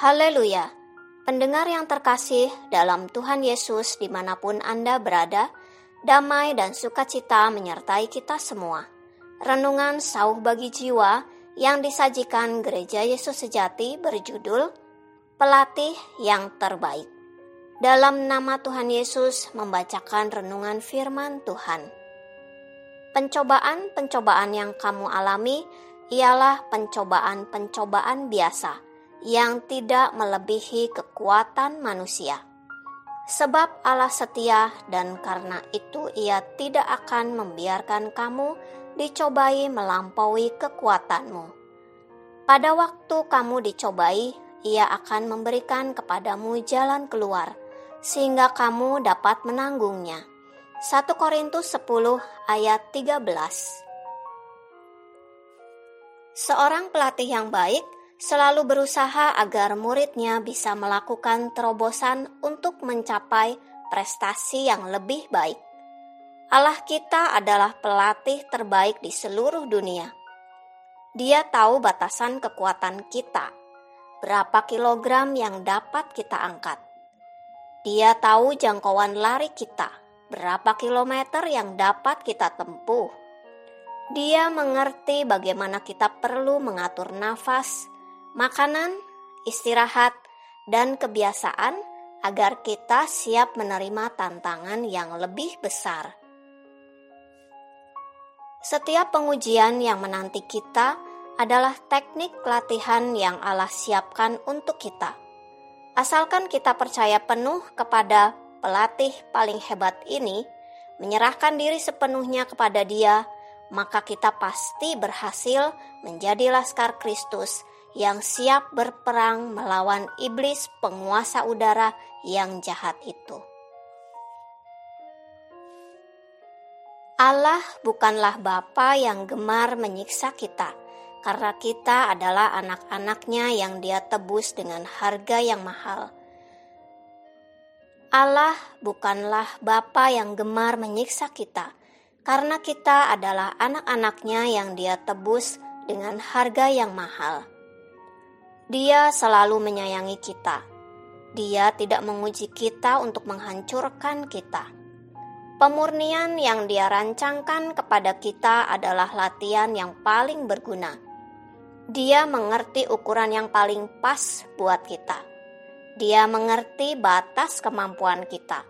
Haleluya! Pendengar yang terkasih dalam Tuhan Yesus di mana pun Anda berada, damai dan sukacita menyertai kita semua. Renungan sauh bagi jiwa yang disajikan Gereja Yesus Sejati berjudul Pelatih yang Terbaik. Dalam nama Tuhan Yesus membacakan renungan firman Tuhan. Pencobaan-pencobaan yang kamu alami ialah pencobaan-pencobaan biasa yang tidak melebihi kekuatan manusia. Sebab Allah setia dan karena itu ia tidak akan membiarkan kamu dicobai melampaui kekuatanmu. Pada waktu kamu dicobai, ia akan memberikan kepadamu jalan keluar, sehingga kamu dapat menanggungnya. 1 Korintus 10 ayat 13 Seorang pelatih yang baik selalu berusaha agar muridnya bisa melakukan terobosan untuk mencapai prestasi yang lebih baik. Allah kita adalah pelatih terbaik di seluruh dunia. Dia tahu batasan kekuatan kita, berapa kilogram yang dapat kita angkat. Dia tahu jangkauan lari kita, berapa kilometer yang dapat kita tempuh. Dia mengerti bagaimana kita perlu mengatur nafas, makanan, istirahat, dan kebiasaan agar kita siap menerima tantangan yang lebih besar. Setiap pengujian yang menanti kita adalah teknik latihan yang Allah siapkan untuk kita. Asalkan kita percaya penuh kepada pelatih paling hebat ini, menyerahkan diri sepenuhnya kepada Dia, maka kita pasti berhasil menjadi laskar Kristus yang siap berperang melawan iblis penguasa udara yang jahat itu. Allah bukanlah Bapa yang gemar menyiksa kita, karena kita adalah anak-anaknya yang dia tebus dengan harga yang mahal. Allah bukanlah Bapa yang gemar menyiksa kita, karena kita adalah anak-anaknya yang dia tebus dengan harga yang mahal. Dia selalu menyayangi kita. Dia tidak menguji kita untuk menghancurkan kita. Pemurnian yang Dia rancangkan kepada kita adalah latihan yang paling berguna. Dia mengerti ukuran yang paling pas buat kita. Dia mengerti batas kemampuan kita.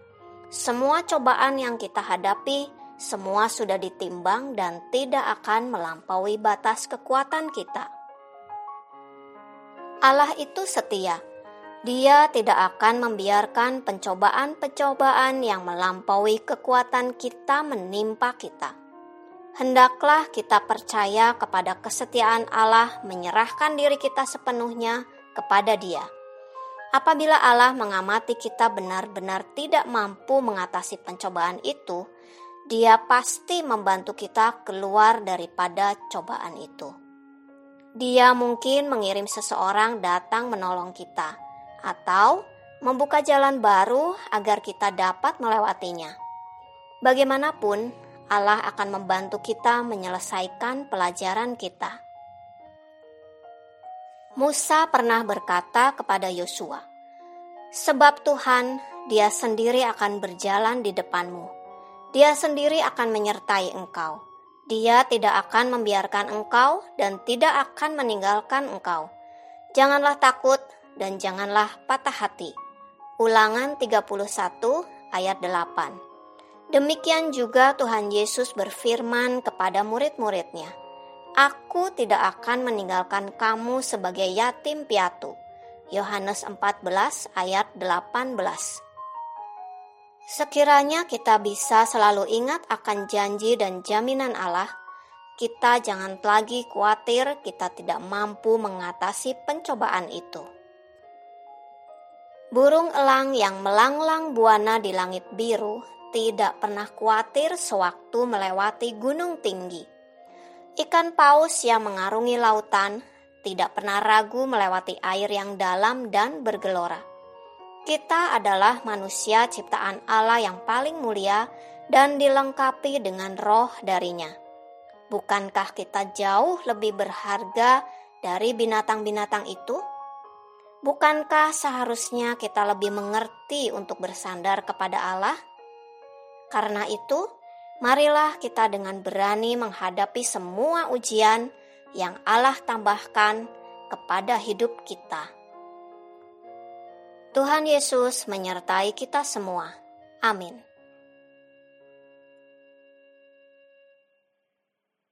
Semua cobaan yang kita hadapi, semua sudah ditimbang dan tidak akan melampaui batas kekuatan kita. Allah itu setia. Dia tidak akan membiarkan pencobaan-pencobaan yang melampaui kekuatan kita menimpa kita. Hendaklah kita percaya kepada kesetiaan Allah, menyerahkan diri kita sepenuhnya kepada Dia. Apabila Allah mengamati kita benar-benar tidak mampu mengatasi pencobaan itu, Dia pasti membantu kita keluar daripada cobaan itu. Dia mungkin mengirim seseorang datang menolong kita, atau membuka jalan baru agar kita dapat melewatinya. Bagaimanapun, Allah akan membantu kita menyelesaikan pelajaran kita. Musa pernah berkata kepada Yosua, "Sebab Tuhan, Dia sendiri akan berjalan di depanmu. Dia sendiri akan menyertai engkau." Dia tidak akan membiarkan engkau dan tidak akan meninggalkan engkau. Janganlah takut dan janganlah patah hati. Ulangan 31 ayat 8. Demikian juga Tuhan Yesus berfirman kepada murid-muridnya, Aku tidak akan meninggalkan kamu sebagai yatim piatu. Yohanes 14 ayat 18. Sekiranya kita bisa selalu ingat akan janji dan jaminan Allah, kita jangan lagi khawatir kita tidak mampu mengatasi pencobaan itu. Burung elang yang melanglang buana di langit biru tidak pernah khawatir sewaktu melewati gunung tinggi. Ikan paus yang mengarungi lautan tidak pernah ragu melewati air yang dalam dan bergelora. Kita adalah manusia ciptaan Allah yang paling mulia dan dilengkapi dengan roh darinya. Bukankah kita jauh lebih berharga dari binatang-binatang itu? Bukankah seharusnya kita lebih mengerti untuk bersandar kepada Allah? Karena itu, marilah kita dengan berani menghadapi semua ujian yang Allah tambahkan kepada hidup kita. Tuhan Yesus menyertai kita semua. Amin.